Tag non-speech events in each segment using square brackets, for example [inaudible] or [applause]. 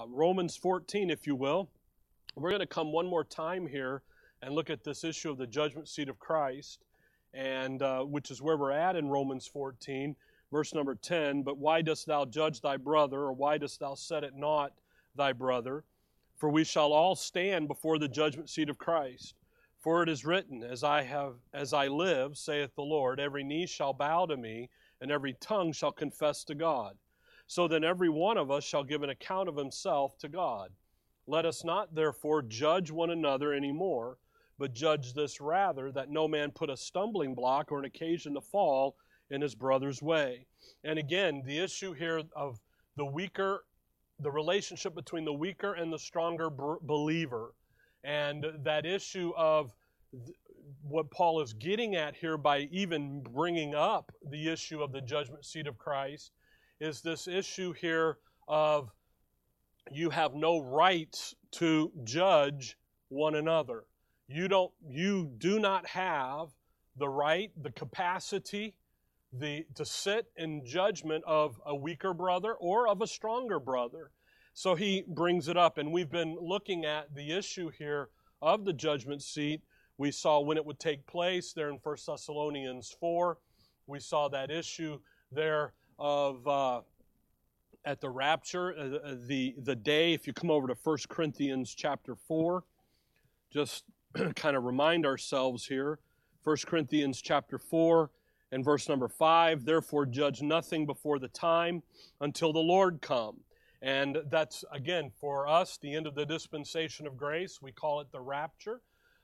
uh, Romans 14, if you will. We're going to come one more time here and look at this issue of the judgment seat of Christ, and uh, which is where we're at in Romans 14, verse number 10. But why dost thou judge thy brother, or why dost thou set it not thy brother? For we shall all stand before the judgment seat of Christ. For it is written, As I have as I live, saith the Lord, every knee shall bow to me, and every tongue shall confess to God. So then every one of us shall give an account of himself to God. Let us not therefore judge one another any more, but judge this rather, that no man put a stumbling block or an occasion to fall in his brother's way. And again, the issue here of the weaker, the relationship between the weaker and the stronger believer, and that issue of what Paul is getting at here by even bringing up the issue of the judgment seat of Christ is this issue here of you have no right to judge one another. You don't you do not have the right, the capacity, the to sit in judgment of a weaker brother or of a stronger brother. So he brings it up and we've been looking at the issue here of the judgment seat. We saw when it would take place there in 1 Thessalonians 4. We saw that issue there of uh, at the rapture, uh, the the day. If you come over to 1 Corinthians chapter four, just [clears throat] kind of remind ourselves here. 1 Corinthians chapter four and verse number five. Therefore, judge nothing before the time until the Lord come. And that's again for us the end of the dispensation of grace. We call it the rapture.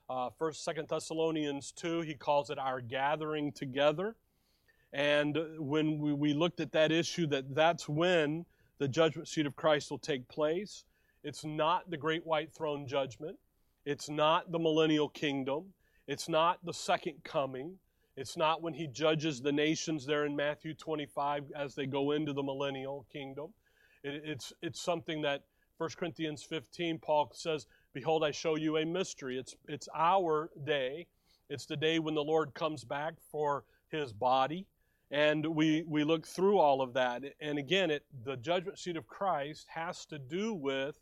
Uh, First, Second Thessalonians two, he calls it our gathering together. And when we, we looked at that issue, that that's when the judgment seat of Christ will take place. It's not the great white throne judgment. It's not the millennial kingdom. It's not the second coming. It's not when he judges the nations there in Matthew 25 as they go into the millennial kingdom. It, it's, it's something that 1 Corinthians 15, Paul says, Behold, I show you a mystery. It's, it's our day. It's the day when the Lord comes back for his body. And we, we look through all of that. And again, it, the judgment seat of Christ has to do with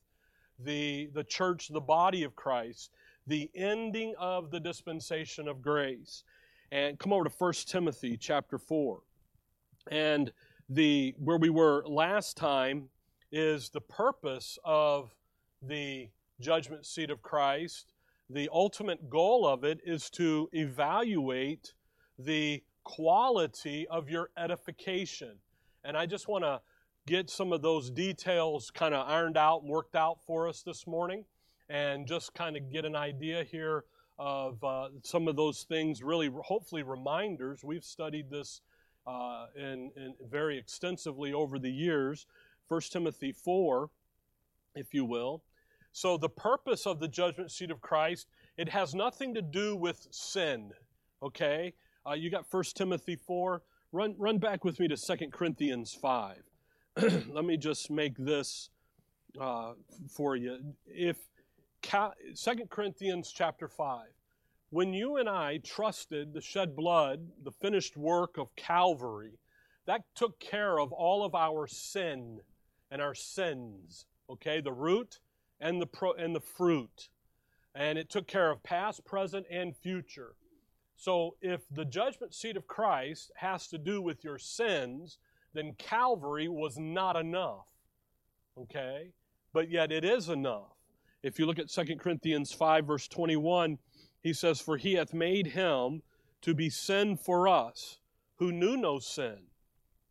the, the church, the body of Christ, the ending of the dispensation of grace. And come over to 1 Timothy chapter 4. And the where we were last time is the purpose of the judgment seat of Christ. The ultimate goal of it is to evaluate the quality of your edification. And I just want to get some of those details kind of ironed out and worked out for us this morning and just kind of get an idea here of uh, some of those things, really, hopefully, reminders. We've studied this uh, in, in very extensively over the years. 1 Timothy 4, if you will. So, the purpose of the judgment seat of Christ, it has nothing to do with sin, okay? Uh, you got 1 Timothy 4. Run, run back with me to 2 Corinthians 5. [clears throat] Let me just make this uh, for you. If 2 Corinthians chapter 5, when you and I trusted the shed blood, the finished work of Calvary, that took care of all of our sin and our sins. Okay, the root and the pro, and the fruit, and it took care of past, present, and future. So if the judgment seat of Christ has to do with your sins, then Calvary was not enough. Okay? But yet it is enough. If you look at 2 Corinthians 5, verse 21, he says, For he hath made him to be sin for us, who knew no sin,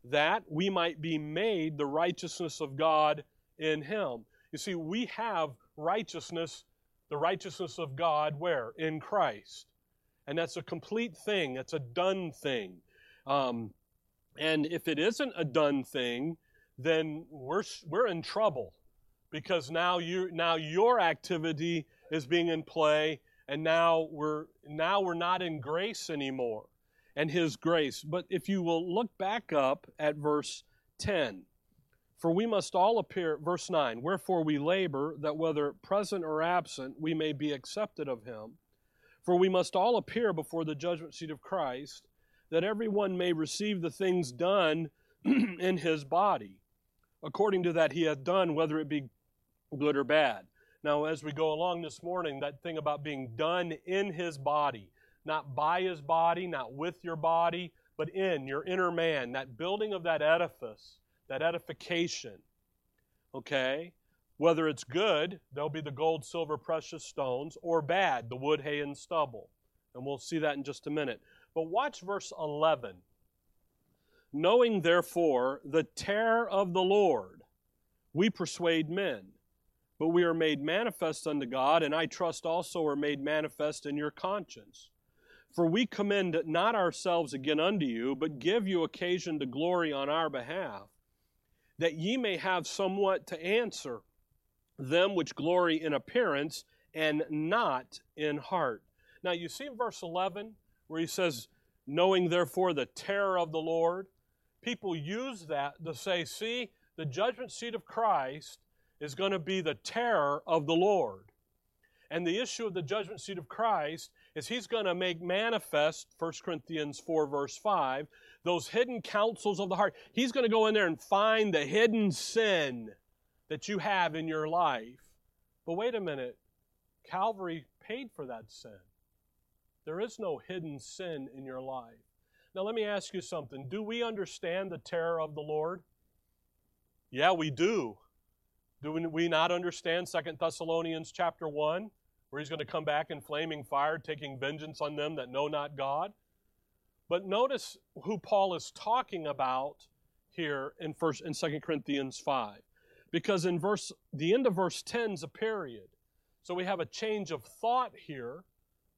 that we might be made the righteousness of God in him. You see, we have righteousness, the righteousness of God, where? In Christ and that's a complete thing. that's a done thing. Um, and if it isn't a done thing, then we're we're in trouble because now you now your activity is being in play, and now we're now we're not in grace anymore, and His grace. But if you will look back up at verse ten. For we must all appear, verse 9, wherefore we labor that whether present or absent we may be accepted of him. For we must all appear before the judgment seat of Christ, that everyone may receive the things done [clears throat] in his body, according to that he hath done, whether it be good or bad. Now, as we go along this morning, that thing about being done in his body, not by his body, not with your body, but in your inner man, that building of that edifice, that edification. Okay? Whether it's good, there'll be the gold, silver, precious stones, or bad, the wood, hay, and stubble. And we'll see that in just a minute. But watch verse 11. Knowing therefore the terror of the Lord, we persuade men. But we are made manifest unto God, and I trust also are made manifest in your conscience. For we commend not ourselves again unto you, but give you occasion to glory on our behalf, that ye may have somewhat to answer them which glory in appearance and not in heart. Now you see verse 11 where he says, Knowing therefore the terror of the Lord, people use that to say, See, the judgment seat of Christ is going to be the terror of the Lord. And the issue of the judgment seat of Christ is he's going to make manifest 1 Corinthians 4 verse 5 those hidden counsels of the heart. He's going to go in there and find the hidden sin that you have in your life. But wait a minute. Calvary paid for that sin. There is no hidden sin in your life. Now let me ask you something. Do we understand the terror of the Lord? Yeah, we do. Do we not understand Second Thessalonians chapter 1? where he's going to come back in flaming fire, taking vengeance on them that know not God. But notice who Paul is talking about here in first in 2 Corinthians 5. Because in verse the end of verse 10 is a period. So we have a change of thought here,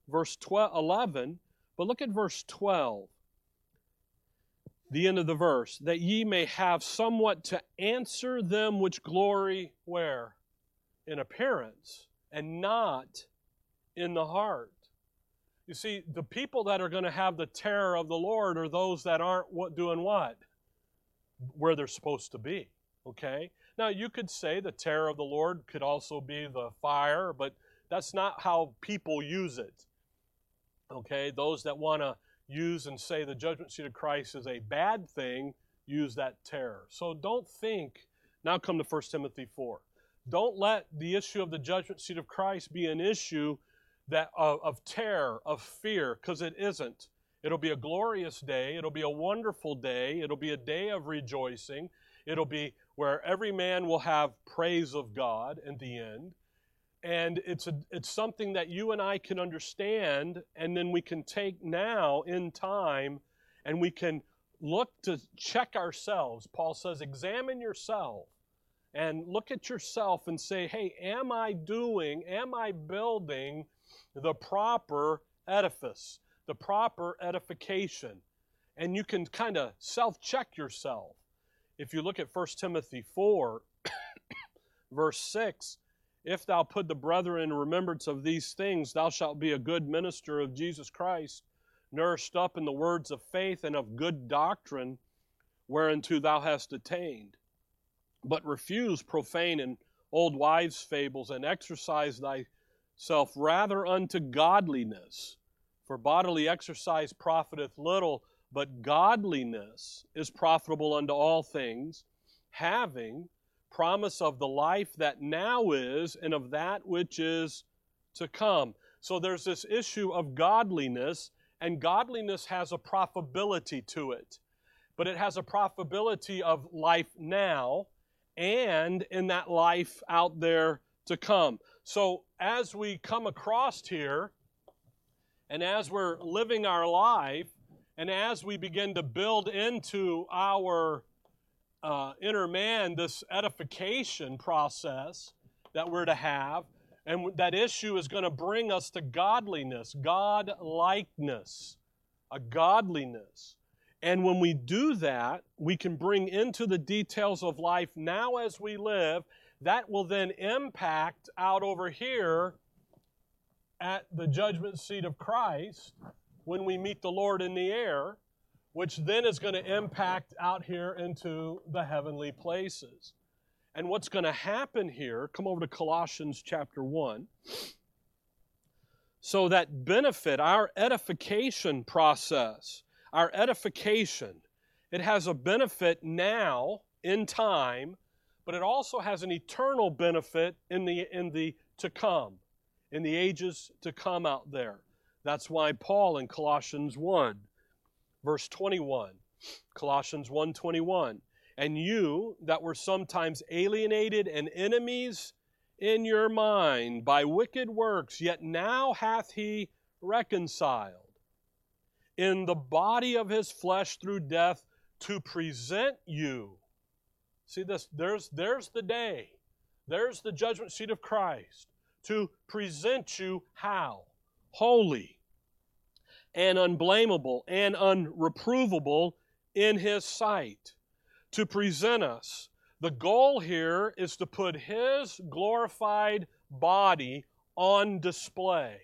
verse 12, 11. But look at verse 12, the end of the verse, that ye may have somewhat to answer them which glory where? In appearance and not in the heart. You see, the people that are going to have the terror of the Lord are those that aren't doing what? Where they're supposed to be. Okay? Now, you could say the terror of the Lord could also be the fire, but that's not how people use it. Okay? Those that want to use and say the judgment seat of Christ is a bad thing use that terror. So don't think, now come to 1 Timothy 4. Don't let the issue of the judgment seat of Christ be an issue that of, of terror, of fear, because it isn't. It'll be a glorious day. It'll be a wonderful day. It'll be a day of rejoicing. It'll be where every man will have praise of God in the end. And it's, a, it's something that you and I can understand, and then we can take now in time and we can look to check ourselves. Paul says, examine yourself and look at yourself and say, hey, am I doing, am I building the proper edifice, the proper edification? And you can kind of self check yourself. If you look at 1 Timothy 4, [coughs] verse 6, if thou put the brethren in remembrance of these things, thou shalt be a good minister of Jesus Christ, nourished up in the words of faith and of good doctrine, whereunto thou hast attained but refuse profane and old wives' fables, and exercise thyself rather unto godliness. For bodily exercise profiteth little, but godliness is profitable unto all things, having promise of the life that now is and of that which is to come. So there's this issue of godliness, and godliness has a profitability to it. But it has a profitability of life now and in that life out there to come. So as we come across here, and as we're living our life, and as we begin to build into our uh, inner man this edification process that we're to have, and that issue is going to bring us to godliness, God likeness, a godliness. And when we do that, we can bring into the details of life now as we live. That will then impact out over here at the judgment seat of Christ when we meet the Lord in the air, which then is going to impact out here into the heavenly places. And what's going to happen here, come over to Colossians chapter 1. So that benefit, our edification process, our edification. It has a benefit now in time, but it also has an eternal benefit in the in the to come, in the ages to come out there. That's why Paul in Colossians 1 verse 21, Colossians 1:21, and you that were sometimes alienated and enemies in your mind by wicked works, yet now hath he reconciled in the body of his flesh through death to present you. See this, there's, there's the day. There's the judgment seat of Christ. To present you how? Holy and unblameable and unreprovable in his sight. To present us. The goal here is to put his glorified body on display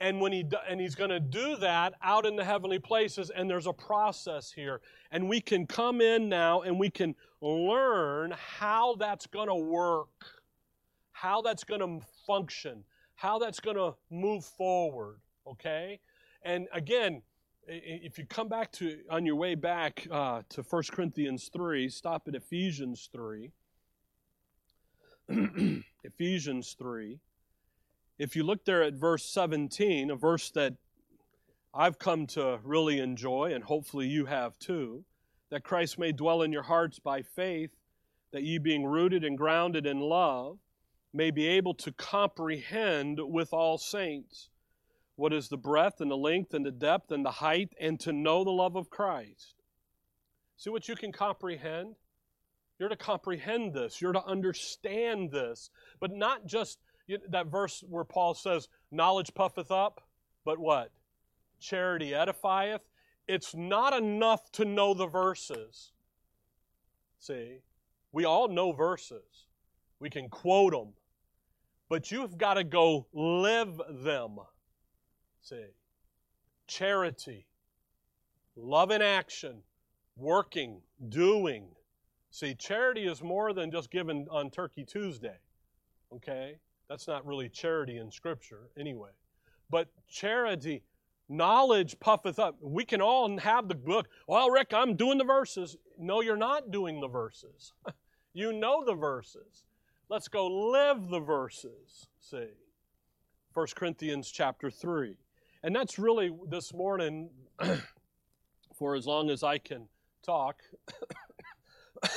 and when he and he's going to do that out in the heavenly places and there's a process here and we can come in now and we can learn how that's going to work how that's going to function how that's going to move forward okay and again if you come back to on your way back uh, to 1 corinthians 3 stop at ephesians 3 [clears throat] ephesians 3 if you look there at verse 17, a verse that I've come to really enjoy, and hopefully you have too, that Christ may dwell in your hearts by faith, that ye being rooted and grounded in love, may be able to comprehend with all saints what is the breadth and the length and the depth and the height, and to know the love of Christ. See what you can comprehend? You're to comprehend this. You're to understand this. But not just that verse where Paul says, Knowledge puffeth up, but what? Charity edifieth. It's not enough to know the verses. See, we all know verses, we can quote them, but you've got to go live them. See, charity, love in action, working, doing. See, charity is more than just given on Turkey Tuesday. Okay? That's not really charity in Scripture, anyway. But charity, knowledge puffeth up. We can all have the book. Well, Rick, I'm doing the verses. No, you're not doing the verses. [laughs] you know the verses. Let's go live the verses, see. 1 Corinthians chapter 3. And that's really this morning, [clears throat] for as long as I can talk, [coughs]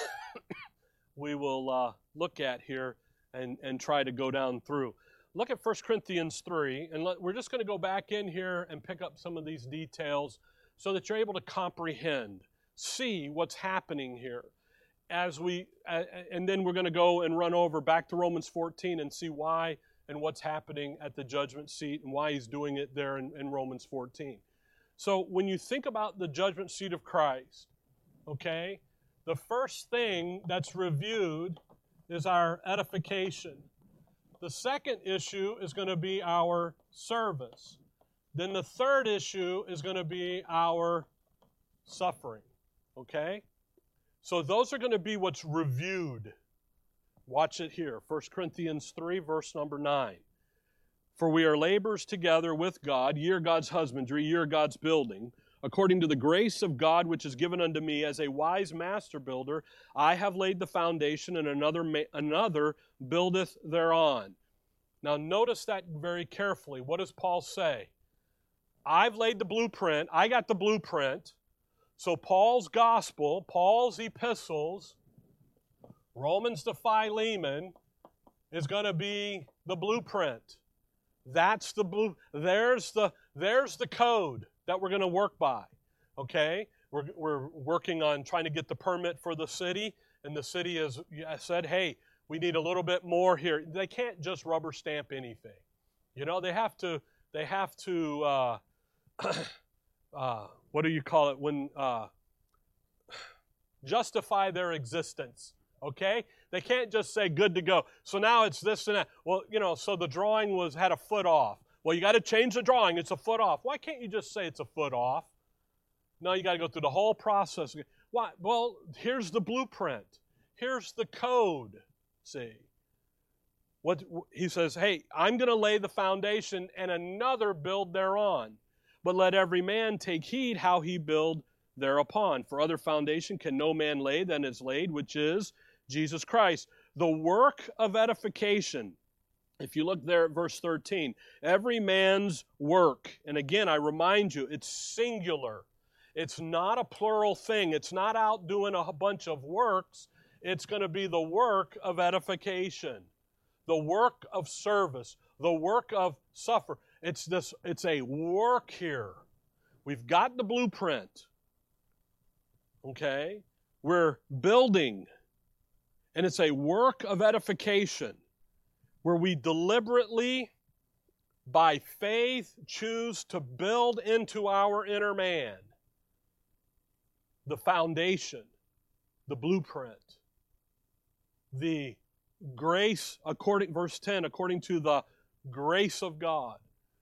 we will uh, look at here and, and try to go down through. Look at 1 Corinthians 3, and let, we're just going to go back in here and pick up some of these details so that you're able to comprehend, see what's happening here. As we, and then we're going to go and run over back to Romans 14 and see why and what's happening at the judgment seat and why he's doing it there in, in Romans 14. So when you think about the judgment seat of Christ, okay, the first thing that's reviewed is our edification. The second issue is going to be our service. Then the third issue is going to be our suffering. Okay? So those are going to be what's reviewed. Watch it here 1 Corinthians 3, verse number 9. For we are laborers together with God, ye are God's husbandry, ye are God's building. According to the grace of God which is given unto me as a wise master builder, I have laid the foundation, and another, ma- another buildeth thereon. Now, notice that very carefully. What does Paul say? I've laid the blueprint, I got the blueprint. So, Paul's gospel, Paul's epistles, Romans to Philemon, is going to be the blueprint. That's the blue. There's the there's the code that we're going to work by. Okay? We're, we're working on trying to get the permit for the city, and the city has said, hey, we need a little bit more here. They can't just rubber stamp anything. You know, they have to, they have to, uh, [clears throat] uh, what do you call it? When, uh, justify their existence. Okay? They can't just say good to go. So now it's this and that. Well, you know, so the drawing was had a foot off. Well, you got to change the drawing. It's a foot off. Why can't you just say it's a foot off? No, you got to go through the whole process. Why? Well, here's the blueprint. Here's the code. See. What he says, "Hey, I'm going to lay the foundation and another build thereon. But let every man take heed how he build thereupon. For other foundation can no man lay than is laid, which is Jesus Christ. The work of edification. If you look there at verse 13, every man's work, and again, I remind you, it's singular. It's not a plural thing. It's not out doing a bunch of works. It's going to be the work of edification, the work of service, the work of suffer. It's this, it's a work here. We've got the blueprint. Okay? We're building. And it's a work of edification where we deliberately, by faith, choose to build into our inner man the foundation, the blueprint, the grace, according, verse 10, according to the grace of God.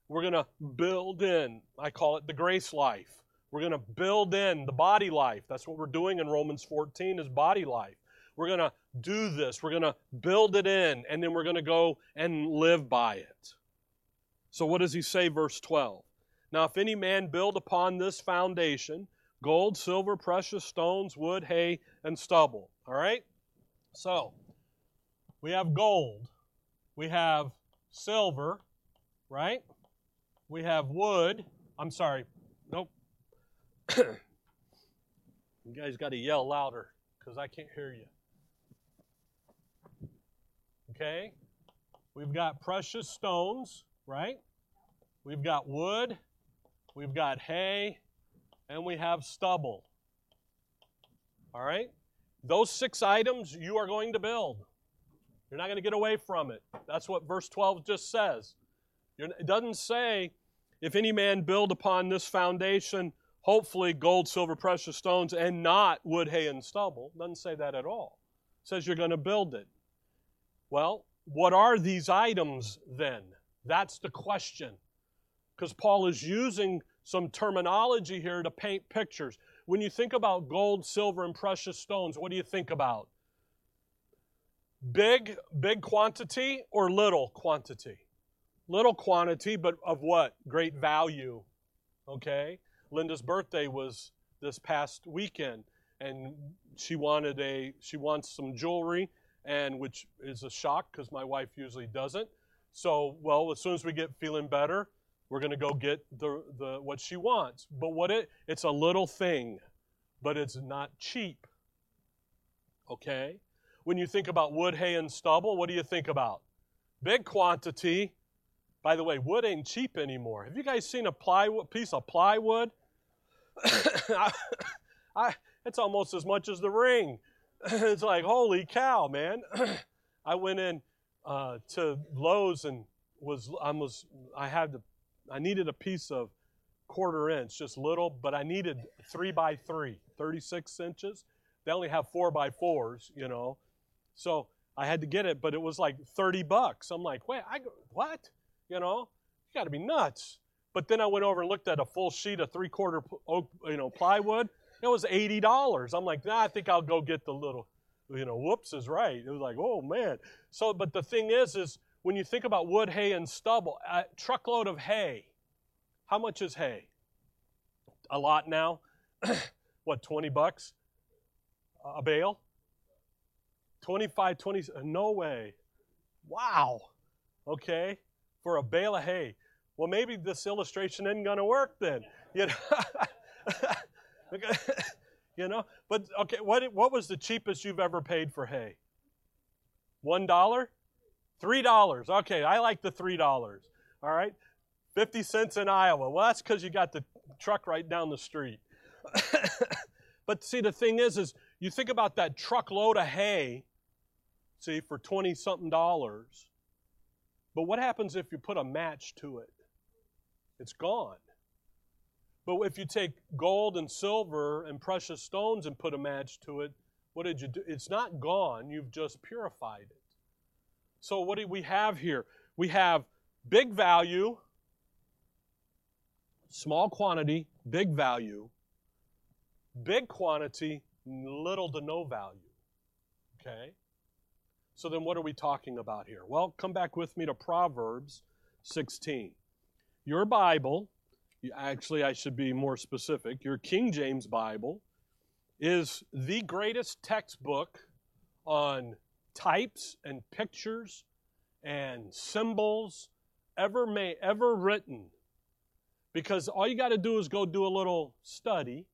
We're going to build in, I call it the grace life. We're going to build in the body life. That's what we're doing in Romans 14 is body life. We're going to do this. We're going to build it in, and then we're going to go and live by it. So, what does he say, verse 12? Now, if any man build upon this foundation gold, silver, precious stones, wood, hay, and stubble. All right? So, we have gold, we have silver, right? We have wood. I'm sorry. Nope. [coughs] you guys got to yell louder because I can't hear you. Okay? We've got precious stones, right? We've got wood, we've got hay, and we have stubble. All right? Those six items you are going to build. You're not going to get away from it. That's what verse 12 just says. it doesn't say, if any man build upon this foundation, hopefully gold, silver, precious stones, and not wood, hay, and stubble. It doesn't say that at all. It says you're going to build it. Well, what are these items then? That's the question. Because Paul is using some terminology here to paint pictures. When you think about gold, silver, and precious stones, what do you think about? Big, big quantity or little quantity? Little quantity, but of what? Great value. Okay? Linda's birthday was this past weekend, and she wanted a she wants some jewelry and which is a shock because my wife usually doesn't. So, well, as soon as we get feeling better, we're going to go get the, the what she wants. But what it it's a little thing, but it's not cheap. Okay? When you think about wood, hay, and stubble, what do you think about? Big quantity. By the way, wood ain't cheap anymore. Have you guys seen a plywood piece of plywood? [coughs] I, I, it's almost as much as the ring. [laughs] it's like, holy cow, man. [clears throat] I went in uh, to Lowe's and was I was I had to I needed a piece of quarter inch, just little, but I needed three by three, 36 inches. They only have four by fours, you know. So I had to get it, but it was like 30 bucks. I'm like, wait, I what? You know, you got to be nuts. But then I went over and looked at a full sheet of three quarter you know, plywood. It was $80. I'm like, nah, I think I'll go get the little, you know, whoops is right. It was like, oh man. So, but the thing is, is when you think about wood, hay, and stubble, a truckload of hay, how much is hay? A lot now. [clears throat] what, 20 bucks a bale? 25, 20, no way. Wow. Okay. For a bale of hay. Well, maybe this illustration isn't going to work then. You know? [laughs] [laughs] you know, but okay, what what was the cheapest you've ever paid for hay? One dollar, three dollars. Okay, I like the three dollars. All right, fifty cents in Iowa. Well, that's because you got the truck right down the street. [laughs] but see, the thing is, is you think about that truckload of hay. See, for twenty something dollars. But what happens if you put a match to it? It's gone. But if you take gold and silver and precious stones and put a match to it, what did you do? It's not gone, you've just purified it. So, what do we have here? We have big value, small quantity, big value, big quantity, little to no value. Okay? So, then what are we talking about here? Well, come back with me to Proverbs 16. Your Bible actually, I should be more specific. Your King James Bible is the greatest textbook on types and pictures and symbols ever may ever written. Because all you got to do is go do a little study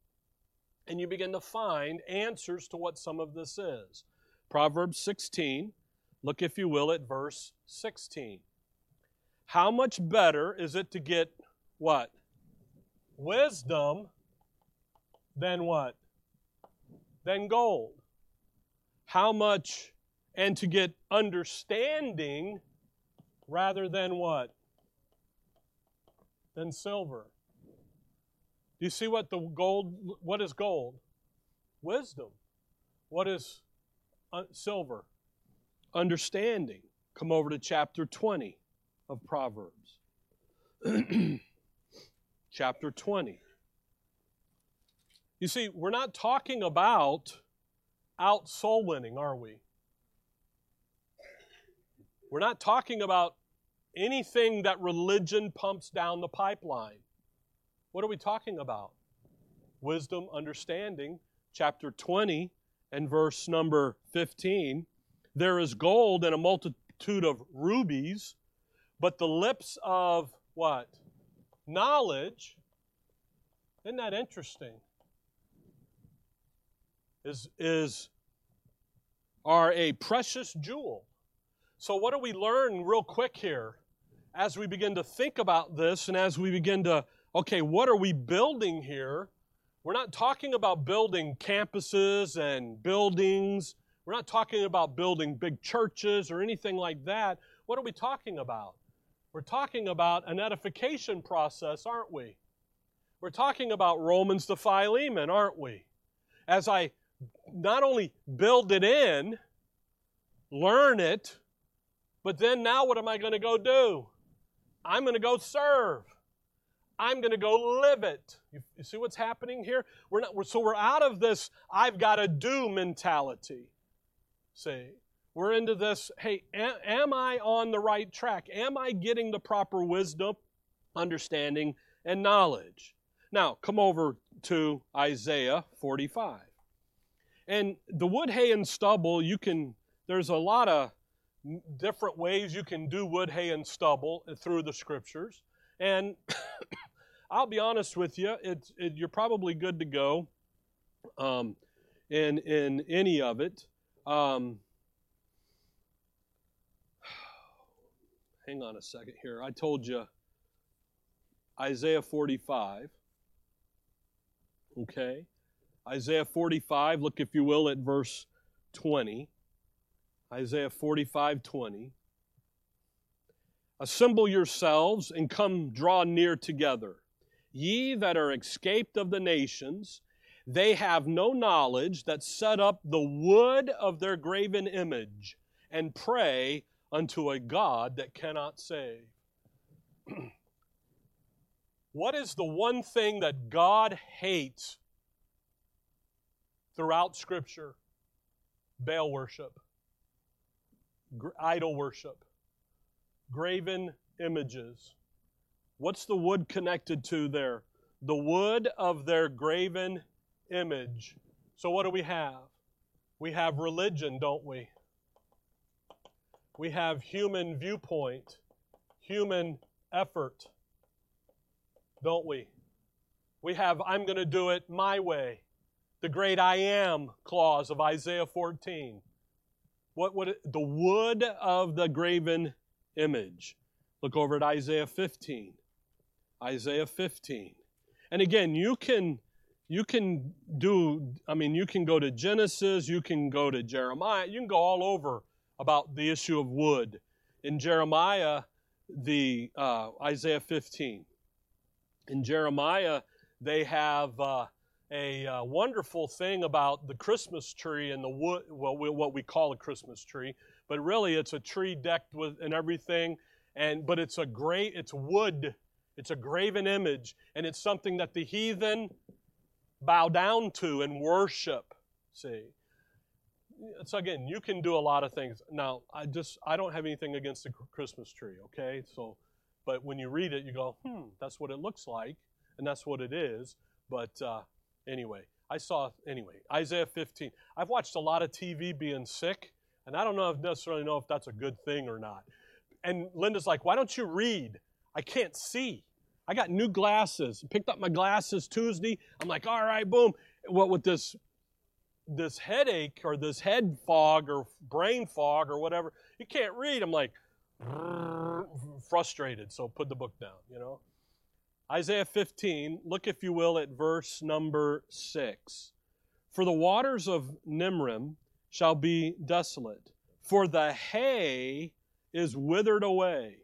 and you begin to find answers to what some of this is. Proverbs 16 look if you will at verse 16 how much better is it to get what wisdom than what than gold how much and to get understanding rather than what? Than silver. Do you see what the gold, what is gold? Wisdom. What is uh, silver? Understanding. Come over to chapter 20 of Proverbs. [clears throat] chapter 20. You see, we're not talking about out soul winning, are we? We're not talking about anything that religion pumps down the pipeline. What are we talking about? Wisdom, understanding, chapter 20 and verse number 15. There is gold and a multitude of rubies, but the lips of what? Knowledge. Isn't that interesting? Is, is are a precious jewel. So, what do we learn real quick here as we begin to think about this and as we begin to, okay, what are we building here? We're not talking about building campuses and buildings. We're not talking about building big churches or anything like that. What are we talking about? We're talking about an edification process, aren't we? We're talking about Romans to Philemon, aren't we? As I not only build it in, learn it, but then now what am I going to go do? I'm going to go serve. I'm going to go live it. You, you, see what's happening here? We're not, we're, so we're out of this I've got to do mentality. See? We're into this hey, am, am I on the right track? Am I getting the proper wisdom, understanding, and knowledge? Now, come over to Isaiah 45. And the wood, hay, and stubble, you can, there's a lot of different ways you can do wood, hay, and stubble through the scriptures. And [coughs] I'll be honest with you, it's, it, you're probably good to go um, in, in any of it. Um, hang on a second here. I told you Isaiah 45. Okay? Isaiah 45, look if you will at verse 20. Isaiah 45 20. Assemble yourselves and come draw near together. Ye that are escaped of the nations, they have no knowledge that set up the wood of their graven image and pray unto a God that cannot save. [clears throat] what is the one thing that God hates throughout Scripture? Baal worship idol worship, graven images. What's the wood connected to there? The wood of their graven image. So, what do we have? We have religion, don't we? We have human viewpoint, human effort, don't we? We have, I'm going to do it my way. The great I am clause of Isaiah 14. What would it, the wood of the graven image? Look over at Isaiah 15. Isaiah 15. And again, you can you can do I mean you can go to Genesis, you can go to Jeremiah, you can go all over about the issue of wood. In Jeremiah, the uh, Isaiah 15. In Jeremiah, they have uh, a uh, wonderful thing about the Christmas tree and the wood, well, what we call a Christmas tree, but really it's a tree decked with and everything, and but it's a great, it's wood, it's a graven image, and it's something that the heathen bow down to and worship. See, so again, you can do a lot of things. Now, I just I don't have anything against the Christmas tree, okay? So, but when you read it, you go, hmm, that's what it looks like, and that's what it is. But uh, Anyway, I saw, anyway, Isaiah 15. I've watched a lot of TV being sick, and I don't know if necessarily know if that's a good thing or not. And Linda's like, why don't you read? I can't see. I got new glasses. Picked up my glasses Tuesday. I'm like, all right, boom. What with this this headache or this head fog or brain fog or whatever, you can't read. I'm like [laughs] frustrated. So put the book down, you know. Isaiah 15, look if you will at verse number 6. For the waters of Nimrim shall be desolate, for the hay is withered away.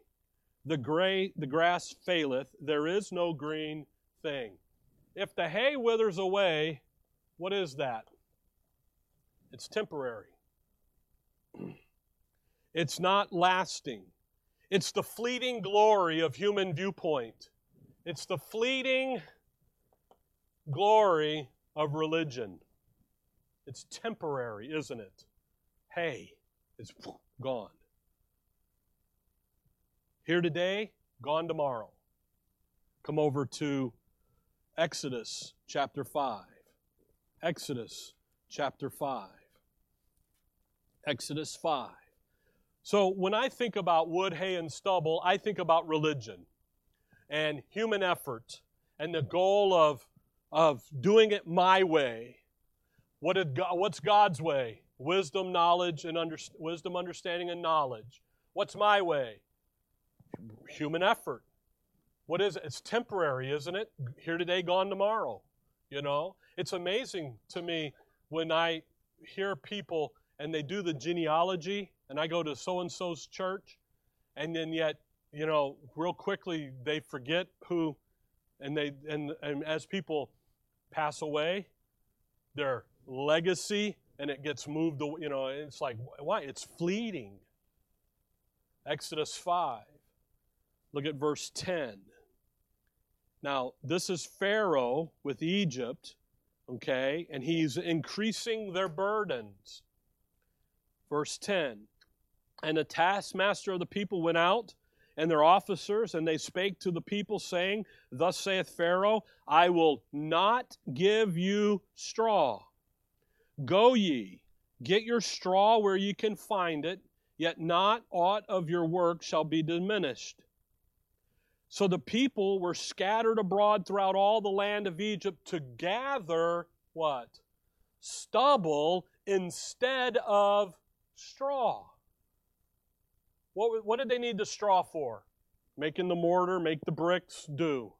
The gray the grass faileth, there is no green thing. If the hay withers away, what is that? It's temporary. It's not lasting. It's the fleeting glory of human viewpoint. It's the fleeting glory of religion. It's temporary, isn't it? Hey, it's gone. Here today, gone tomorrow. Come over to Exodus chapter 5. Exodus chapter 5. Exodus 5. So when I think about wood, hay, and stubble, I think about religion and human effort and the goal of, of doing it my way. What did God, what's God's way? Wisdom, knowledge, and under, wisdom, understanding, and knowledge. What's my way? Human effort. What is it? It's temporary, isn't it? Here today, gone tomorrow. You know, it's amazing to me when I hear people and they do the genealogy, and I go to so and so's church, and then yet, you know, real quickly they forget who, and they and, and as people pass away, their legacy and it gets moved. Away. You know, it's like why? It's fleeting. Exodus five. Look at verse ten. Now, this is Pharaoh with Egypt, okay, and he's increasing their burdens. Verse 10 And the taskmaster of the people went out, and their officers, and they spake to the people, saying, Thus saith Pharaoh, I will not give you straw. Go ye, get your straw where ye can find it, yet not aught of your work shall be diminished. So the people were scattered abroad throughout all the land of Egypt to gather what? Stubble instead of straw. What, what did they need the straw for? Making the mortar, make the bricks, do.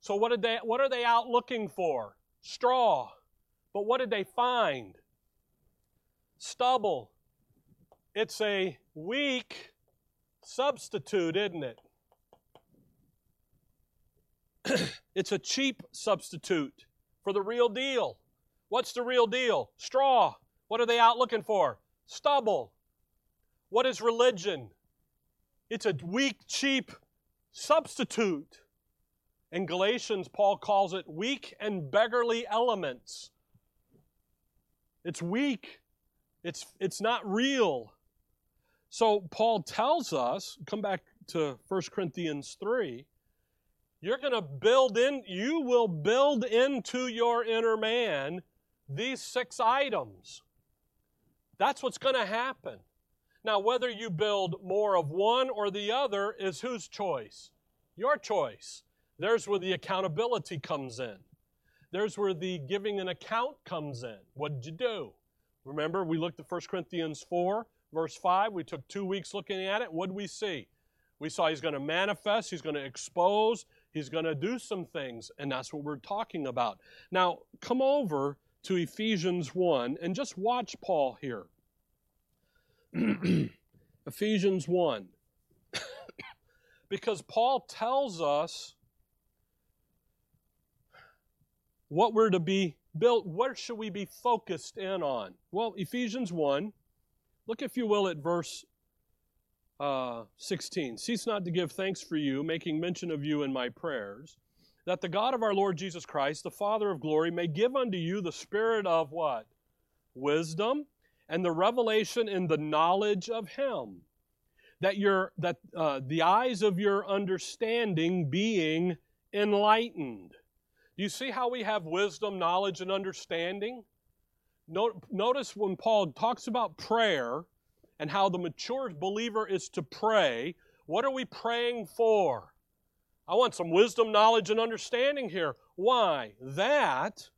So what did they what are they out looking for? Straw. But what did they find? Stubble. It's a weak substitute, isn't it? [clears throat] it's a cheap substitute for the real deal. What's the real deal? Straw. What are they out looking for? Stubble. What is religion? It's a weak, cheap substitute. In Galatians, Paul calls it weak and beggarly elements. It's weak. It's, it's not real. So Paul tells us, come back to 1 Corinthians 3, you're going to build in, you will build into your inner man these six items. That's what's going to happen. Now, whether you build more of one or the other is whose choice? Your choice. There's where the accountability comes in. There's where the giving an account comes in. What did you do? Remember, we looked at 1 Corinthians 4, verse 5. We took two weeks looking at it. What did we see? We saw he's going to manifest, he's going to expose, he's going to do some things, and that's what we're talking about. Now, come over to Ephesians 1 and just watch Paul here. [clears throat] Ephesians 1. [coughs] because Paul tells us what we're to be built, what should we be focused in on? Well, Ephesians 1, look if you will at verse uh, 16. Cease not to give thanks for you, making mention of you in my prayers that the God of our Lord Jesus Christ, the Father of glory, may give unto you the spirit of what? Wisdom and the revelation in the knowledge of Him. That your that uh, the eyes of your understanding being enlightened, Do you see how we have wisdom, knowledge, and understanding? Notice when Paul talks about prayer and how the mature believer is to pray, what are we praying for? I want some wisdom, knowledge, and understanding here. Why? That,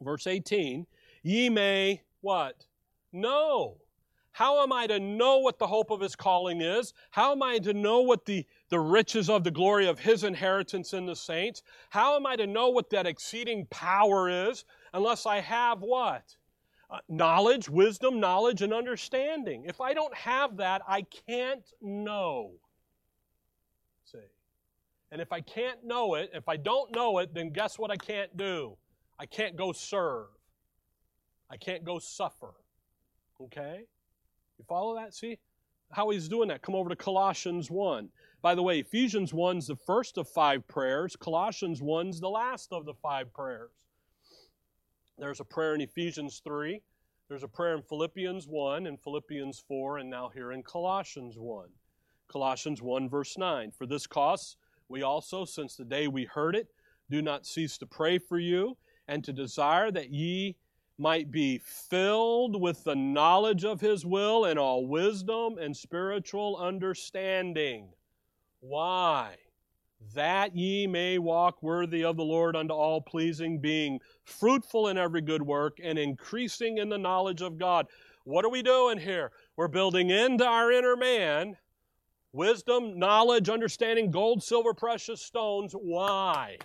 verse 18, ye may what? Know. How am I to know what the hope of his calling is? How am I to know what the, the riches of the glory of his inheritance in the saints? How am I to know what that exceeding power is unless I have what? Uh, knowledge, wisdom, knowledge, and understanding. If I don't have that, I can't know. See? And if I can't know it, if I don't know it, then guess what I can't do? I can't go serve. I can't go suffer. Okay? You follow that? See how he's doing that? Come over to Colossians 1. By the way, Ephesians 1's the first of five prayers, Colossians 1's the last of the five prayers. There's a prayer in Ephesians 3. There's a prayer in Philippians 1 and Philippians 4, and now here in Colossians 1. Colossians 1, verse 9. For this cause, we also, since the day we heard it, do not cease to pray for you and to desire that ye might be filled with the knowledge of his will and all wisdom and spiritual understanding. Why? That ye may walk worthy of the Lord unto all pleasing, being fruitful in every good work and increasing in the knowledge of God. What are we doing here? We're building into our inner man wisdom, knowledge, understanding, gold, silver, precious stones. Why?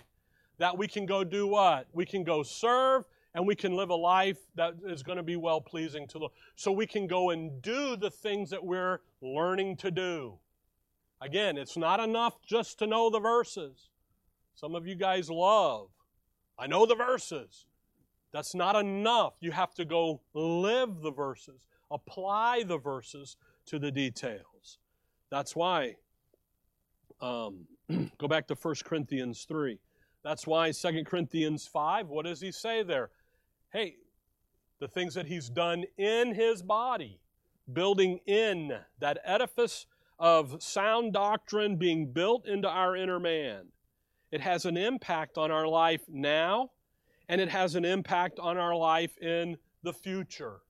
That we can go do what? We can go serve and we can live a life that is going to be well pleasing to the So we can go and do the things that we're learning to do. Again, it's not enough just to know the verses. Some of you guys love, I know the verses. That's not enough. You have to go live the verses, apply the verses to the details. That's why, um, [clears throat] go back to 1 Corinthians 3. That's why 2 Corinthians 5, what does he say there? Hey, the things that he's done in his body, building in that edifice of sound doctrine being built into our inner man. It has an impact on our life now, and it has an impact on our life in the future.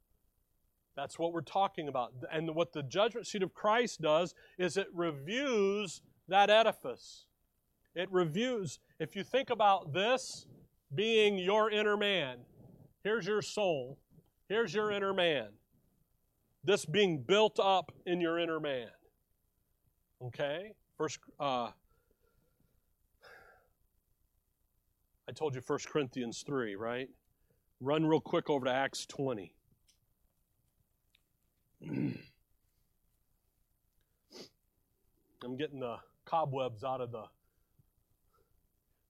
That's what we're talking about. And what the judgment seat of Christ does is it reviews that edifice. It reviews. If you think about this being your inner man, here's your soul, here's your inner man. This being built up in your inner man. Okay? First, uh, I told you 1 Corinthians 3, right? Run real quick over to Acts 20. I'm getting the cobwebs out of the,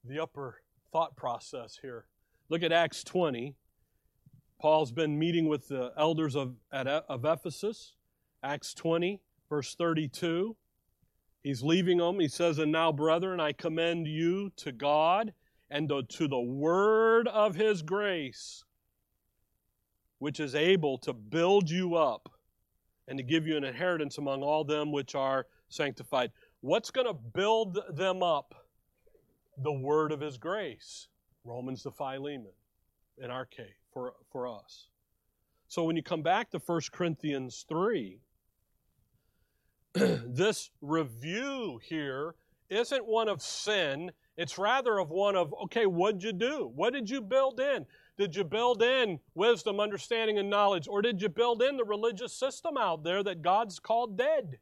the upper thought process here. Look at Acts 20. Paul's been meeting with the elders of, at, of Ephesus. Acts 20, verse 32. He's leaving them. He says, And now, brethren, I commend you to God and to the word of his grace, which is able to build you up and to give you an inheritance among all them which are sanctified. What's going to build them up? The word of his grace. Romans to Philemon, in our case, for, for us. So when you come back to 1 Corinthians 3, [clears throat] this review here isn't one of sin. It's rather of one of, okay, what'd you do? What did you build in? Did you build in wisdom, understanding, and knowledge? Or did you build in the religious system out there that God's called dead?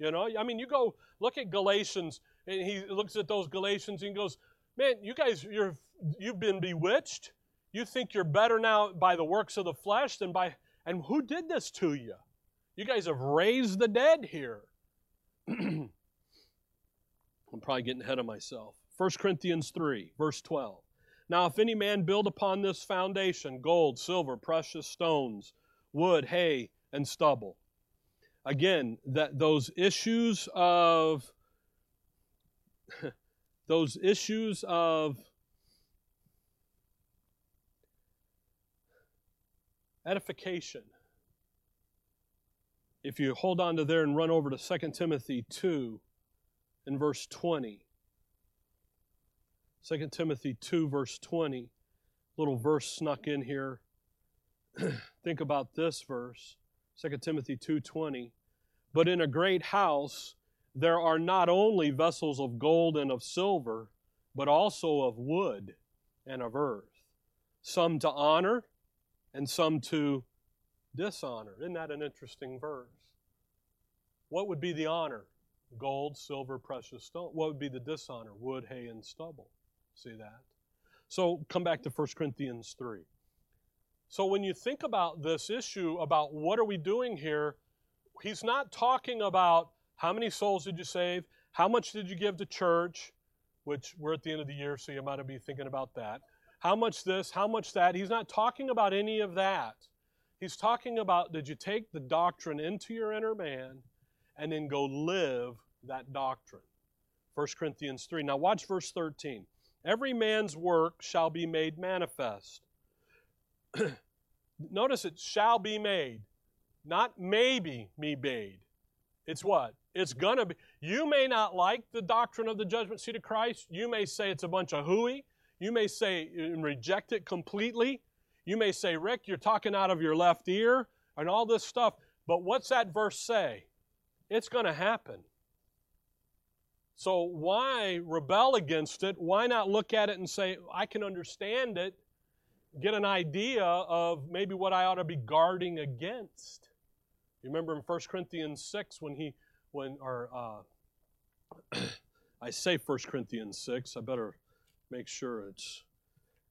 You know, I mean, you go look at Galatians, and he looks at those Galatians and goes, Man, you guys, you're, you've been bewitched. You think you're better now by the works of the flesh than by, and who did this to you? You guys have raised the dead here. [clears throat] I'm probably getting ahead of myself. 1 Corinthians 3, verse 12. Now, if any man build upon this foundation gold, silver, precious stones, wood, hay, and stubble. Again, that those issues of [laughs] those issues of edification if you hold on to there and run over to 2 Timothy 2 in verse 20. 2 Timothy 2, verse 20. Little verse snuck in here. [clears throat] Think about this verse. 2 Timothy 2:20. But in a great house there are not only vessels of gold and of silver, but also of wood and of earth, some to honor and some to dishonor. Isn't that an interesting verse? What would be the honor? Gold, silver, precious stone. What would be the dishonor? Wood, hay, and stubble. See that? So come back to 1 Corinthians 3. So when you think about this issue about what are we doing here, he's not talking about how many souls did you save, how much did you give to church, which we're at the end of the year, so you might be thinking about that. How much this, how much that. He's not talking about any of that. He's talking about did you take the doctrine into your inner man and then go live that doctrine. 1 Corinthians 3. Now watch verse 13. Every man's work shall be made manifest. [clears throat] Notice it shall be made, not maybe me made. It's what? It's going to be. You may not like the doctrine of the judgment seat of Christ. You may say it's a bunch of hooey. You may say and reject it completely. You may say, Rick, you're talking out of your left ear and all this stuff. But what's that verse say? It's going to happen. So why rebel against it? Why not look at it and say, I can understand it, get an idea of maybe what I ought to be guarding against? You remember in 1 Corinthians 6 when he, when, or, uh, [clears throat] I say 1 Corinthians 6, I better make sure it's,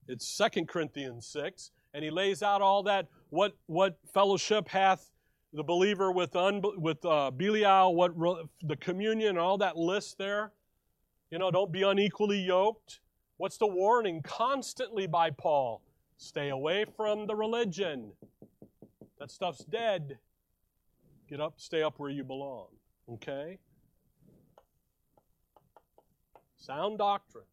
it's 2 Corinthians 6, and he lays out all that, what, what fellowship hath the believer with, un, with uh, Belial, what the communion, all that list there. You know, don't be unequally yoked. What's the warning constantly by Paul? Stay away from the religion. That stuff's dead. Get up, stay up where you belong. Okay? Sound doctrine.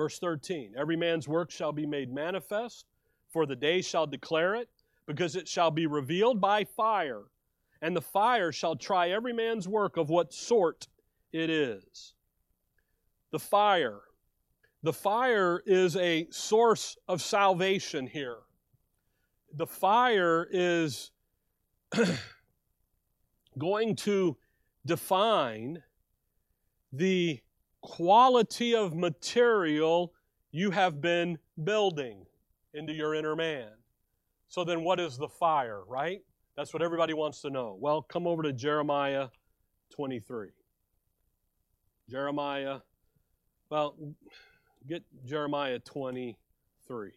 Verse 13 Every man's work shall be made manifest, for the day shall declare it because it shall be revealed by fire, and the fire shall try every man's work of what sort it is. The fire. The fire is a source of salvation here. The fire is [clears throat] going to define the quality of material you have been building into your inner man. So then, what is the fire, right? That's what everybody wants to know. Well, come over to Jeremiah 23. Jeremiah, well, get Jeremiah 23.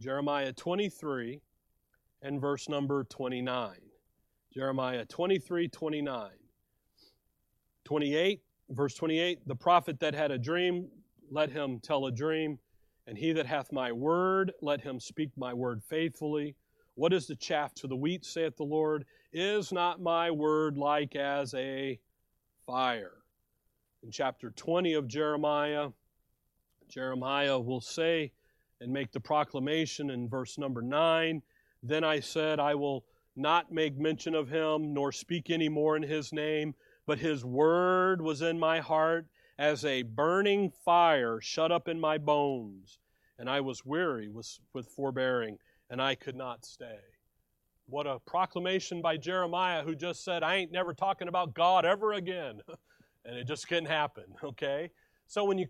Jeremiah 23 and verse number 29. Jeremiah 23, 29. 28, verse 28, the prophet that had a dream, let him tell a dream. And he that hath my word, let him speak my word faithfully. What is the chaff to the wheat, saith the Lord? Is not my word like as a fire? In chapter 20 of Jeremiah, Jeremiah will say and make the proclamation in verse number 9 Then I said, I will not make mention of him, nor speak any more in his name, but his word was in my heart as a burning fire shut up in my bones, and I was weary with, with forbearing, and I could not stay. What a proclamation by Jeremiah, who just said, I ain't never talking about God ever again. [laughs] and it just couldn't happen, [laughs] okay? So when you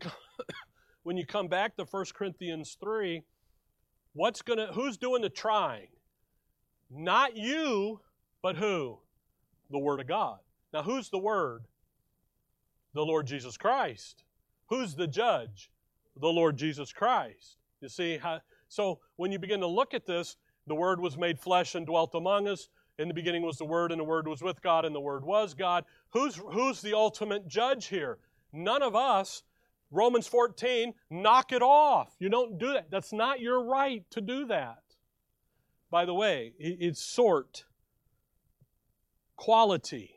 [coughs] when you come back to 1 Corinthians 3, what's gonna who's doing the trying? Not you, but who? The Word of God. Now who's the Word? the Lord Jesus Christ. Who's the judge? The Lord Jesus Christ. You see how so when you begin to look at this, the word was made flesh and dwelt among us. In the beginning was the word and the word was with God and the word was God. Who's who's the ultimate judge here? None of us. Romans 14, knock it off. You don't do that. That's not your right to do that. By the way, it's sort, quality,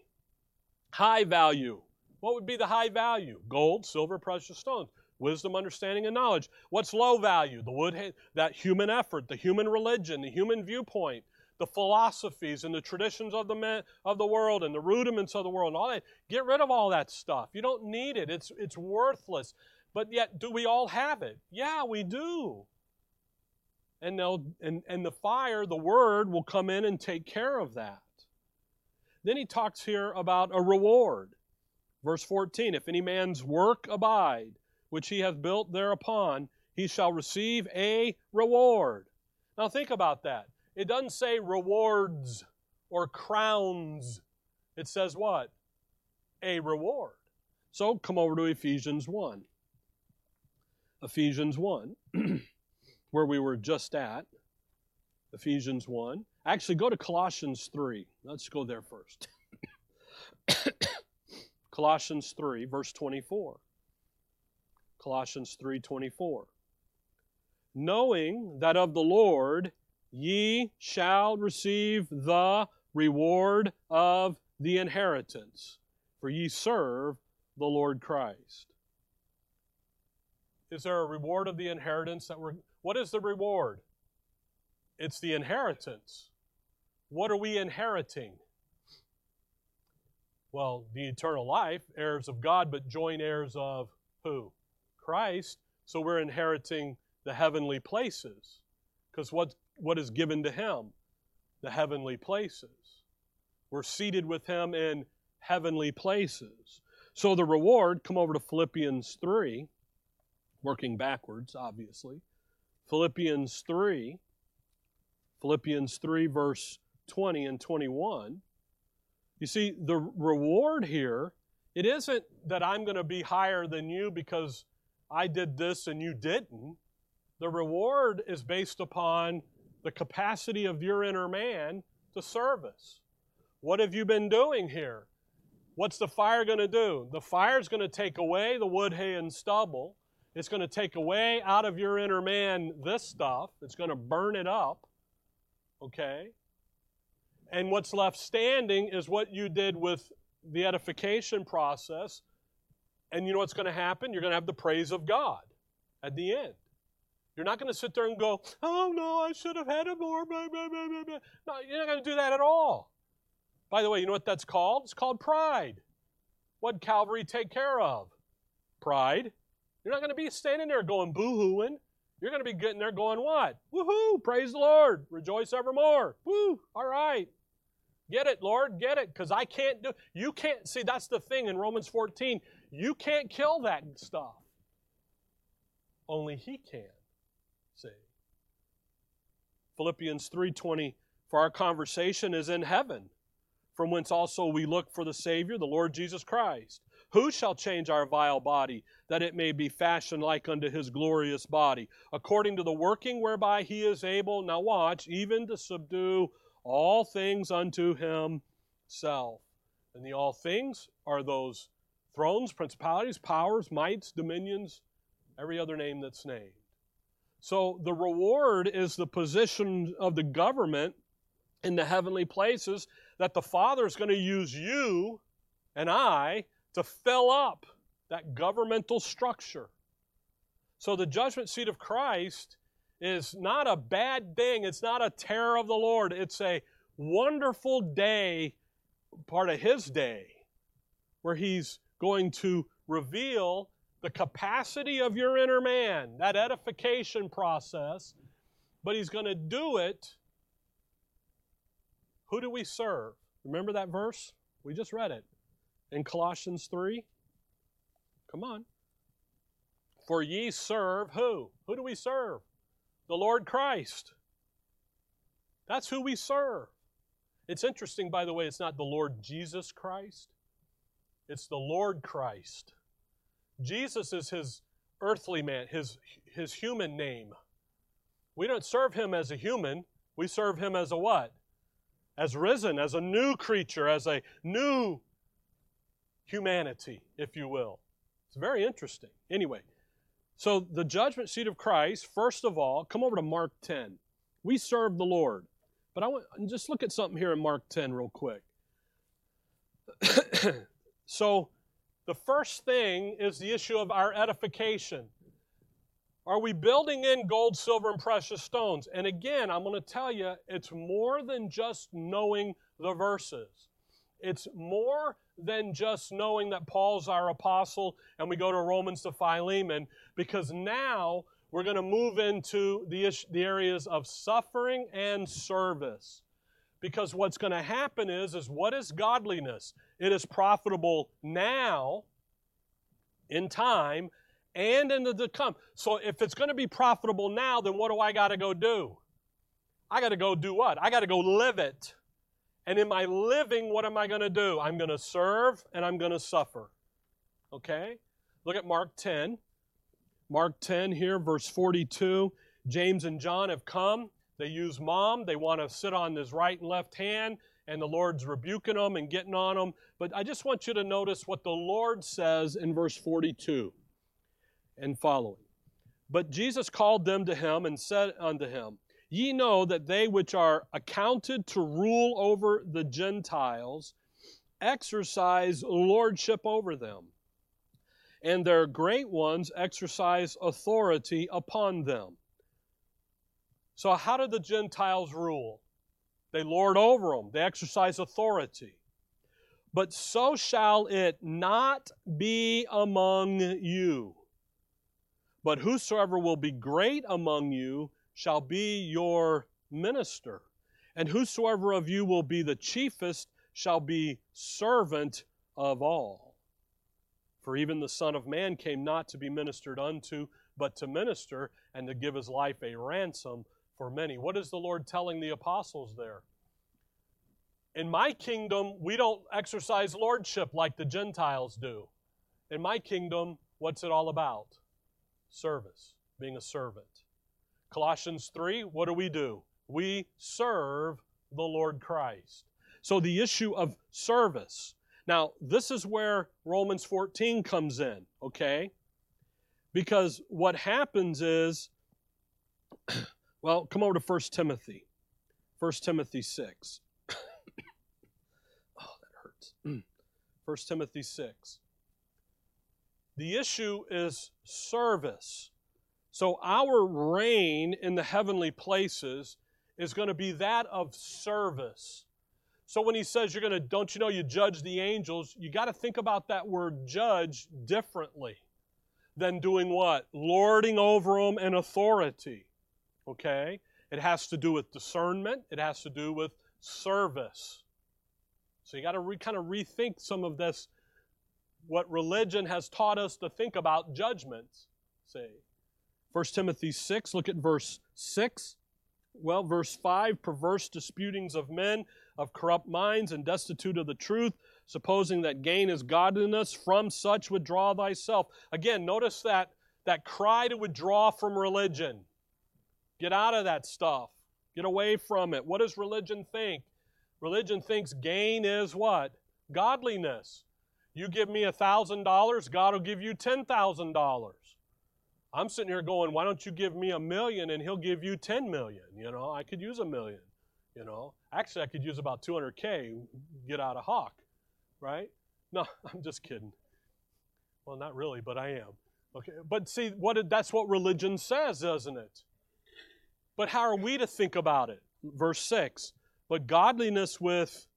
high value, what would be the high value? Gold, silver, precious stones. Wisdom, understanding, and knowledge. What's low value? The wood, that human effort, the human religion, the human viewpoint. the philosophies and the traditions of the men, of the world and the rudiments of the world and all that. Get rid of all that stuff. You don't need it. It's it's worthless. But yet, do we all have it? Yeah, we do. And they'll and, and the fire, the word, will come in and take care of that. Then he talks here about a reward. Verse 14 If any man's work abide, which he hath built thereupon, he shall receive a reward. Now think about that. It doesn't say rewards or crowns. It says what? A reward. So come over to Ephesians 1. Ephesians 1, [clears throat] where we were just at. Ephesians 1. Actually, go to Colossians 3. Let's go there first. [coughs] Colossians 3, verse 24. Colossians 3 24. Knowing that of the Lord ye shall receive the reward of the inheritance, for ye serve the Lord Christ. Is there a reward of the inheritance that we're what is the reward? It's the inheritance. What are we inheriting? Well, the eternal life, heirs of God, but joint heirs of who? Christ. So we're inheriting the heavenly places. Because what, what is given to him? The heavenly places. We're seated with him in heavenly places. So the reward, come over to Philippians 3, working backwards, obviously. Philippians 3, Philippians 3, verse 20 and 21. You see, the reward here, it isn't that I'm going to be higher than you because I did this and you didn't. The reward is based upon the capacity of your inner man to service. What have you been doing here? What's the fire going to do? The fire is going to take away the wood, hay, and stubble. It's going to take away out of your inner man this stuff. It's going to burn it up. Okay? And what's left standing is what you did with the edification process. And you know what's going to happen? You're going to have the praise of God at the end. You're not going to sit there and go, oh no, I should have had it more. Blah, blah, blah, no, you're not going to do that at all. By the way, you know what that's called? It's called pride. What Calvary take care of? Pride. You're not going to be standing there going boo hooing. You're going to be getting there going what? Woohoo! Praise the Lord. Rejoice evermore. Woo! All right. Get it, Lord, get it, because I can't do you can't see that's the thing in Romans 14. You can't kill that stuff. Only he can. See. Philippians 3:20 for our conversation is in heaven, from whence also we look for the Savior, the Lord Jesus Christ. Who shall change our vile body, that it may be fashioned like unto his glorious body, according to the working whereby he is able, now watch, even to subdue all things unto himself. And the all things are those thrones, principalities, powers, mights, dominions, every other name that's named. So the reward is the position of the government in the heavenly places that the Father is going to use you and I to fill up that governmental structure. So the judgment seat of Christ is not a bad thing. It's not a terror of the Lord. It's a wonderful day, part of His day, where He's going to reveal the capacity of your inner man, that edification process, but He's going to do it. Who do we serve? Remember that verse? We just read it in Colossians 3. Come on. For ye serve who? Who do we serve? The Lord Christ. That's who we serve. It's interesting, by the way, it's not the Lord Jesus Christ, it's the Lord Christ. Jesus is his earthly man, his, his human name. We don't serve him as a human, we serve him as a what? As risen, as a new creature, as a new humanity, if you will. It's very interesting. Anyway, so, the judgment seat of Christ, first of all, come over to Mark 10. We serve the Lord. But I want just look at something here in Mark 10 real quick. [coughs] so, the first thing is the issue of our edification. Are we building in gold, silver, and precious stones? And again, I'm going to tell you, it's more than just knowing the verses. It's more than just knowing that Paul's our apostle and we go to Romans to Philemon, because now we're going to move into the, ish, the areas of suffering and service. Because what's going to happen is, is what is godliness? It is profitable now, in time, and in the to come. So if it's going to be profitable now, then what do I got to go do? I got to go do what? I got to go live it. And in my living, what am I going to do? I'm going to serve and I'm going to suffer. Okay? Look at Mark 10. Mark 10 here, verse 42. James and John have come. They use mom. They want to sit on his right and left hand, and the Lord's rebuking them and getting on them. But I just want you to notice what the Lord says in verse 42 and following. But Jesus called them to him and said unto him, Ye know that they which are accounted to rule over the Gentiles exercise lordship over them, and their great ones exercise authority upon them. So, how do the Gentiles rule? They lord over them, they exercise authority. But so shall it not be among you. But whosoever will be great among you shall be your minister. And whosoever of you will be the chiefest shall be servant of all. For even the Son of Man came not to be ministered unto, but to minister and to give his life a ransom for many. What is the Lord telling the apostles there? In my kingdom, we don't exercise lordship like the Gentiles do. In my kingdom, what's it all about? Service, being a servant. Colossians 3, what do we do? We serve the Lord Christ. So the issue of service. Now, this is where Romans 14 comes in, okay? Because what happens is, [clears throat] well, come over to 1 Timothy. 1 Timothy 6. [clears throat] oh, that hurts. [clears throat] 1 Timothy 6. The issue is service. So our reign in the heavenly places is going to be that of service. So when he says you're going to, don't you know, you judge the angels, you got to think about that word judge differently than doing what? Lording over them in authority. Okay? It has to do with discernment, it has to do with service. So you got to re, kind of rethink some of this, what religion has taught us to think about judgments. See? 1 Timothy 6, look at verse 6. Well, verse 5 perverse disputings of men of corrupt minds and destitute of the truth, supposing that gain is godliness, from such withdraw thyself. Again, notice that, that cry to withdraw from religion. Get out of that stuff. Get away from it. What does religion think? Religion thinks gain is what? Godliness. You give me a $1,000, God will give you $10,000. I'm sitting here going, why don't you give me a million and he'll give you 10 million? You know, I could use a million. You know, actually, I could use about 200K, get out of Hawk, right? No, [laughs] I'm just kidding. Well, not really, but I am. Okay, but see, what that's what religion says, doesn't it? But how are we to think about it? Verse 6 But godliness with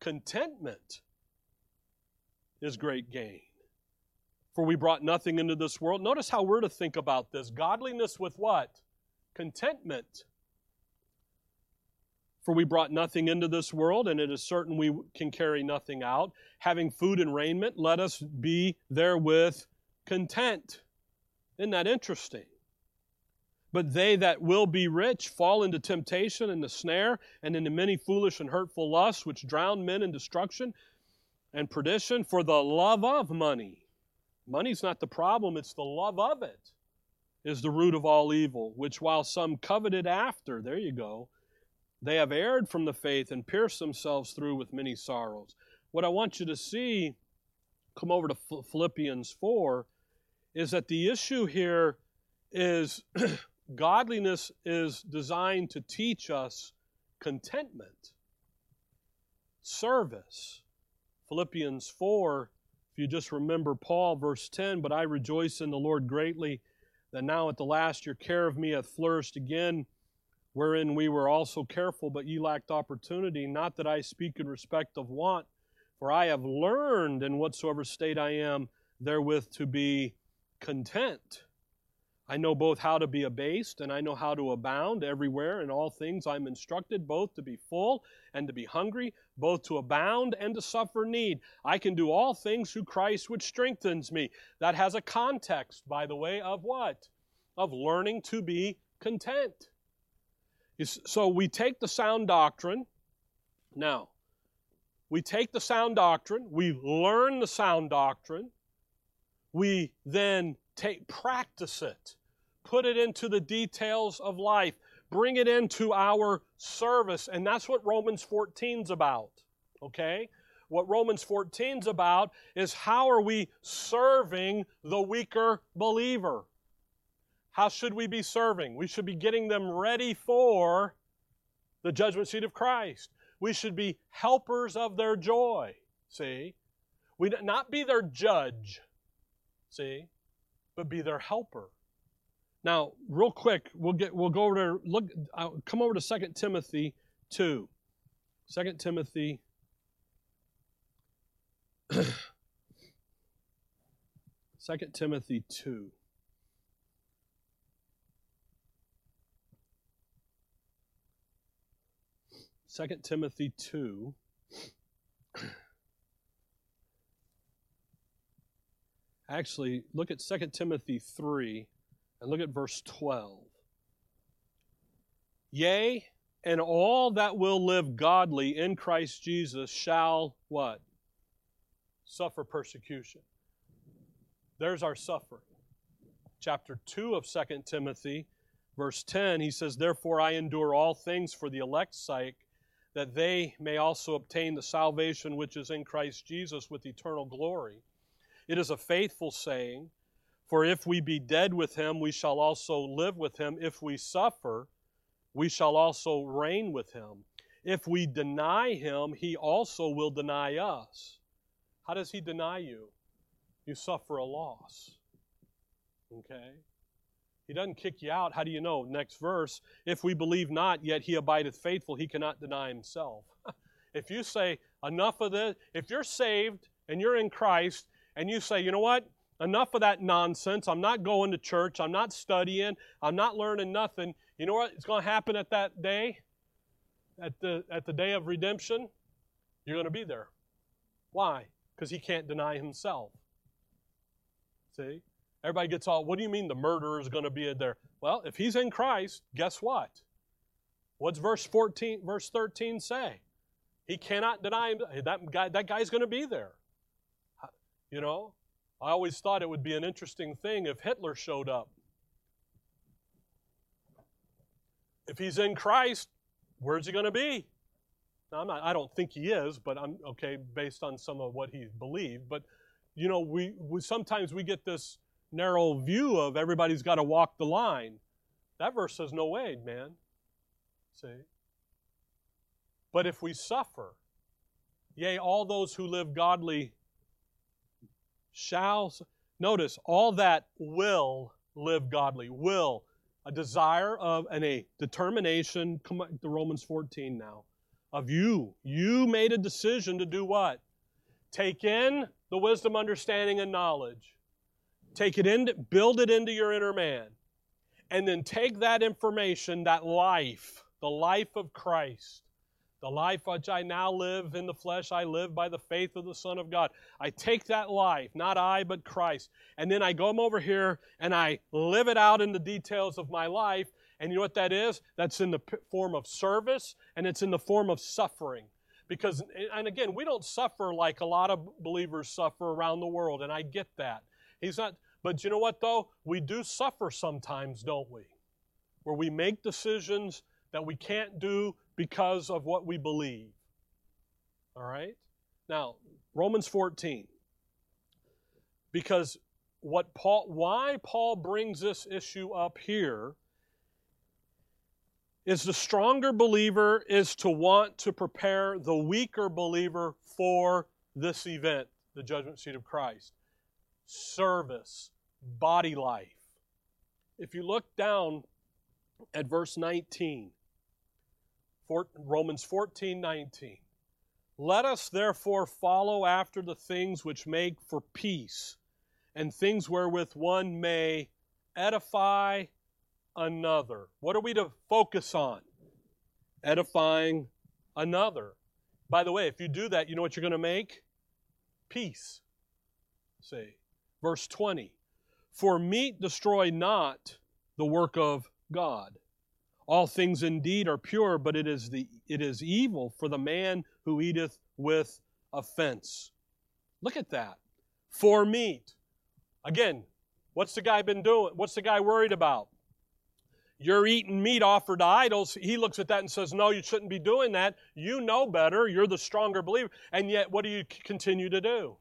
contentment is great gain. For we brought nothing into this world. Notice how we're to think about this. Godliness with what? Contentment. For we brought nothing into this world, and it is certain we can carry nothing out. Having food and raiment, let us be therewith content. Isn't that interesting? But they that will be rich fall into temptation and the snare, and into many foolish and hurtful lusts, which drown men in destruction and perdition for the love of money Money's not the problem, it's the love of it is the root of all evil, which while some coveted after, there you go, they have erred from the faith and pierced themselves through with many sorrows. What I want you to see, come over to Philippians 4, is that the issue here is [clears throat] godliness is designed to teach us contentment, service. Philippians 4 if you just remember Paul, verse 10, but I rejoice in the Lord greatly that now at the last your care of me hath flourished again, wherein we were also careful, but ye lacked opportunity. Not that I speak in respect of want, for I have learned in whatsoever state I am therewith to be content. I know both how to be abased and I know how to abound everywhere in all things. I'm instructed both to be full and to be hungry, both to abound and to suffer need. I can do all things through Christ which strengthens me. That has a context, by the way, of what? Of learning to be content. So we take the sound doctrine. Now, we take the sound doctrine, we learn the sound doctrine, we then take practice it, put it into the details of life, bring it into our service, and that's what Romans 14's about. Okay? What Romans 14's about is how are we serving the weaker believer? How should we be serving? We should be getting them ready for the judgment seat of Christ. We should be helpers of their joy. See? We not be their judge. See? But be their helper. Now, real quick, we'll get we'll go over to look uh, come over to 2 Timothy 2. 2 Timothy [clears throat] 2 Timothy 2. Second Timothy 2. [clears throat] Actually, look at 2 Timothy 3 and look at verse 12. Yea, and all that will live godly in Christ Jesus shall what? Suffer persecution. There's our suffering. Chapter 2 of 2 Timothy, verse 10, he says, Therefore I endure all things for the elect's sake, that they may also obtain the salvation which is in Christ Jesus with eternal glory. It is a faithful saying, for if we be dead with him, we shall also live with him. If we suffer, we shall also reign with him. If we deny him, he also will deny us. How does he deny you? You suffer a loss. Okay? He doesn't kick you out. How do you know? Next verse. If we believe not, yet he abideth faithful, he cannot deny himself. [laughs] if you say, enough of this, if you're saved and you're in Christ, and you say, you know what? Enough of that nonsense. I'm not going to church. I'm not studying. I'm not learning nothing. You know what is going to happen at that day? At the, at the day of redemption? You're going to be there. Why? Because he can't deny himself. See? Everybody gets all, what do you mean the murderer is going to be there? Well, if he's in Christ, guess what? What's verse 14, verse 13 say? He cannot deny him. That guy, that guy's going to be there. You know, I always thought it would be an interesting thing if Hitler showed up. If he's in Christ, where's he going to be? Now, I'm not, I don't think he is, but I'm okay based on some of what he believed. But you know, we, we sometimes we get this narrow view of everybody's got to walk the line. That verse says, no way, man. See? But if we suffer, yea, all those who live godly shall, notice, all that will live godly. Will, a desire of, and a determination, come to Romans 14 now, of you. You made a decision to do what? Take in the wisdom, understanding, and knowledge Take it in, build it into your inner man. And then take that information, that life, the life of Christ, the life which I now live in the flesh, I live by the faith of the Son of God. I take that life, not I, but Christ. And then I go over here and I live it out in the details of my life. And you know what that is? That's in the form of service and it's in the form of suffering. Because, and again, we don't suffer like a lot of believers suffer around the world, and I get that. He's not, but you know what though? We do suffer sometimes, don't we? Where we make decisions that we can't do because of what we believe. All right? Now, Romans 14. Because what Paul why Paul brings this issue up here is the stronger believer is to want to prepare the weaker believer for this event, the judgment seat of Christ service, body life. if you look down at verse 19, Romans 14 19. Let us therefore follow after the things which make for peace, and things wherewith one may edify another. What are we to focus on? Edifying another. By the way, if you do that, you know what you're going to make? Peace. See. Verse 20. For meat destroy not the work of God. All things indeed are pure, but it is, the, it is evil for the man who eateth with offense. Look at that. For meat. Again, what's the guy been doing? What's the guy worried about? You're eating meat offered to idols. He looks at that and says, No, you shouldn't be doing that. You know better. You're the stronger believer. And yet, what do you continue to do?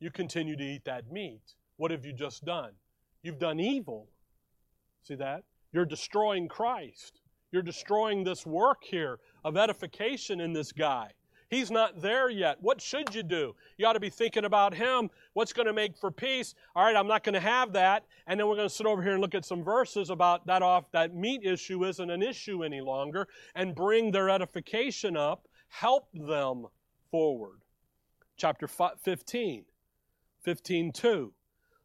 You continue to eat that meat. What have you just done? You've done evil. See that? You're destroying Christ. You're destroying this work here of edification in this guy. He's not there yet. What should you do? You ought to be thinking about him. What's going to make for peace? All right, I'm not going to have that. And then we're going to sit over here and look at some verses about that off that meat issue isn't an issue any longer and bring their edification up, help them forward. Chapter 15, 15 2.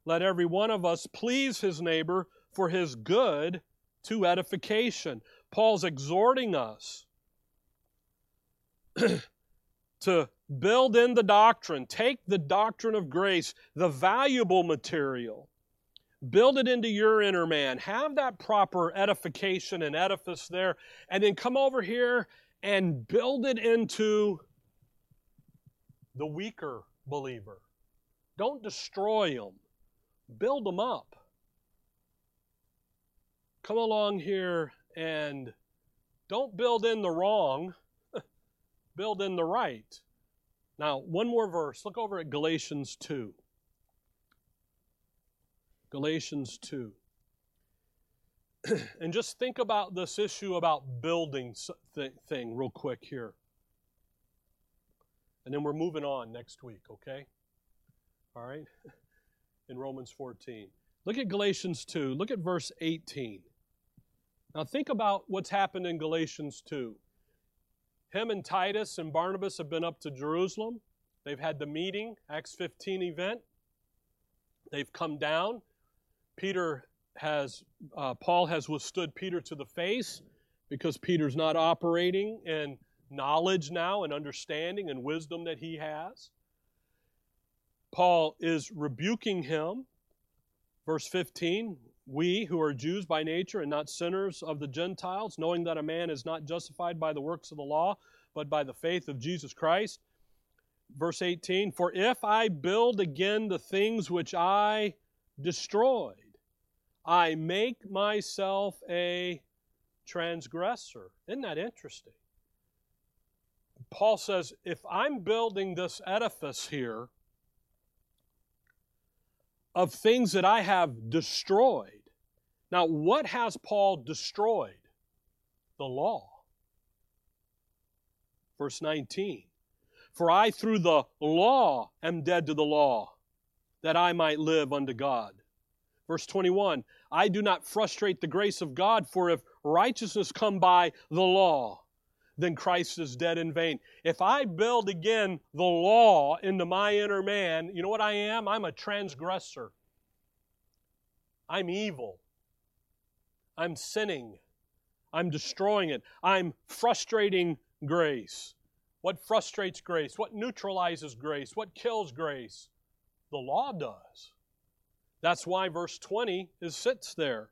Let every one of us please his neighbor for his good to edification. Paul's exhorting us [clears throat] to build in the doctrine, take the doctrine of grace, the valuable material, build it into your inner man, have that proper edification and edifice there, and then come over here and build it into the weaker believer. Don't destroy them, build them up come along here and don't build in the wrong, [laughs] build in the right. Now, one more verse. Look over at Galatians 2. Galatians 2. [clears throat] and just think about this issue about building thing real quick here. And then we're moving on next week, okay? All right? [laughs] In Romans 14. Look at Galatians 2. Look at verse 18. Now, think about what's happened in Galatians 2. Him and Titus and Barnabas have been up to Jerusalem. They've had the meeting, Acts 15 event. They've come down. Peter has, uh, Paul has withstood Peter to the face because Peter's not operating in knowledge now and understanding and wisdom that he has. Paul is rebuking him. Verse 15 we who are Jews by nature and not sinners of the Gentiles, knowing that a man is not justified by the works of the law, but by the faith of Jesus Christ. Verse 18 For if I build again the things which I destroyed, I make myself a transgressor. Isn't that interesting? Paul says, if I'm building this edifice here of things that I have destroyed, now, what has Paul destroyed? The law. Verse 19 For I through the law am dead to the law, that I might live unto God. Verse 21 I do not frustrate the grace of God, for if righteousness come by the law, then Christ is dead in vain. If I build again the law into my inner man, you know what I am? I'm a transgressor. I'm evil. I'm sinning. I'm destroying it. I'm frustrating grace. What frustrates grace? What neutralizes grace? What kills grace? The law does. That's why verse 20 is sits there.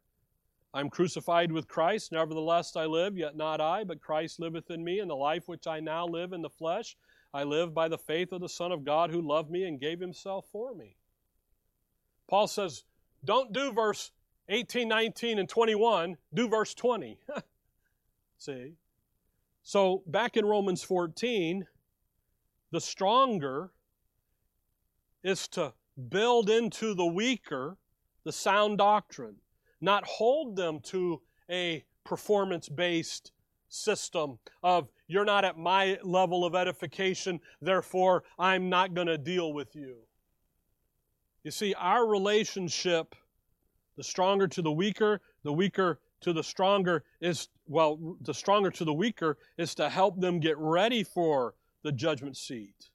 I'm crucified with Christ, nevertheless I live, yet not I, but Christ liveth in me, and the life which I now live in the flesh, I live by the faith of the Son of God who loved me and gave himself for me. Paul says, don't do verse 18, 19, and 21, do verse 20. [laughs] See? So back in Romans 14, the stronger is to build into the weaker the sound doctrine, not hold them to a performance based system of you're not at my level of edification, therefore I'm not going to deal with you. You see, our relationship The stronger to the weaker, the weaker to the stronger is, well, the stronger to the weaker is to help them get ready for the judgment seat.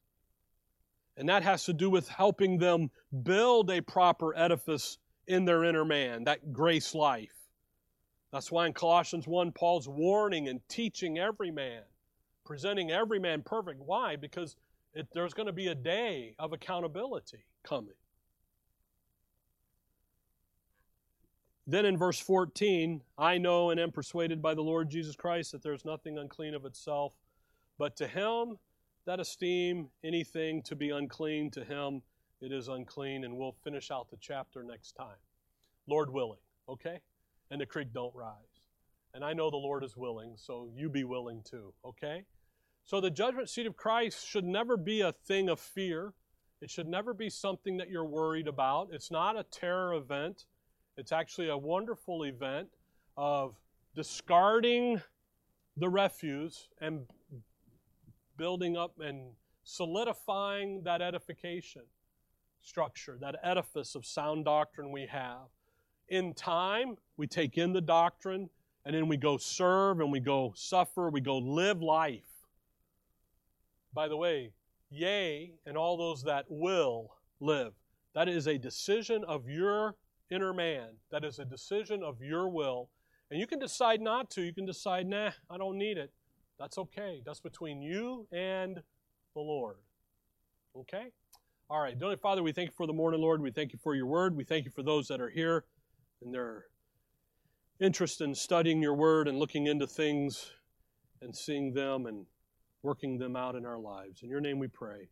And that has to do with helping them build a proper edifice in their inner man, that grace life. That's why in Colossians 1, Paul's warning and teaching every man, presenting every man perfect. Why? Because it, there's going to be a day of accountability coming. Then in verse 14, I know and am persuaded by the Lord Jesus Christ that there's nothing unclean of itself, but to him that esteem anything to be unclean, to him it is unclean. And we'll finish out the chapter next time. Lord willing, okay? And the creek don't rise. And I know the Lord is willing, so you be willing too, okay? So the judgment seat of Christ should never be a thing of fear. It should never be something that you're worried about. It's not a terror event. It's actually a wonderful event of discarding the refuse and building up and solidifying that edification structure, that edifice of sound doctrine we have. In time, we take in the doctrine and then we go serve and we go suffer, we go live life. By the way, yea, and all those that will live. That is a decision of your inner man. That is a decision of your will. And you can decide not to. You can decide, nah, I don't need it. That's okay. That's between you and the Lord. Okay? All right. Dear Father, we thank you for the morning, Lord. We thank you for your word. We thank you for those that are here and their interest in studying your word and looking into things and seeing them and working them out in our lives. In your name we pray.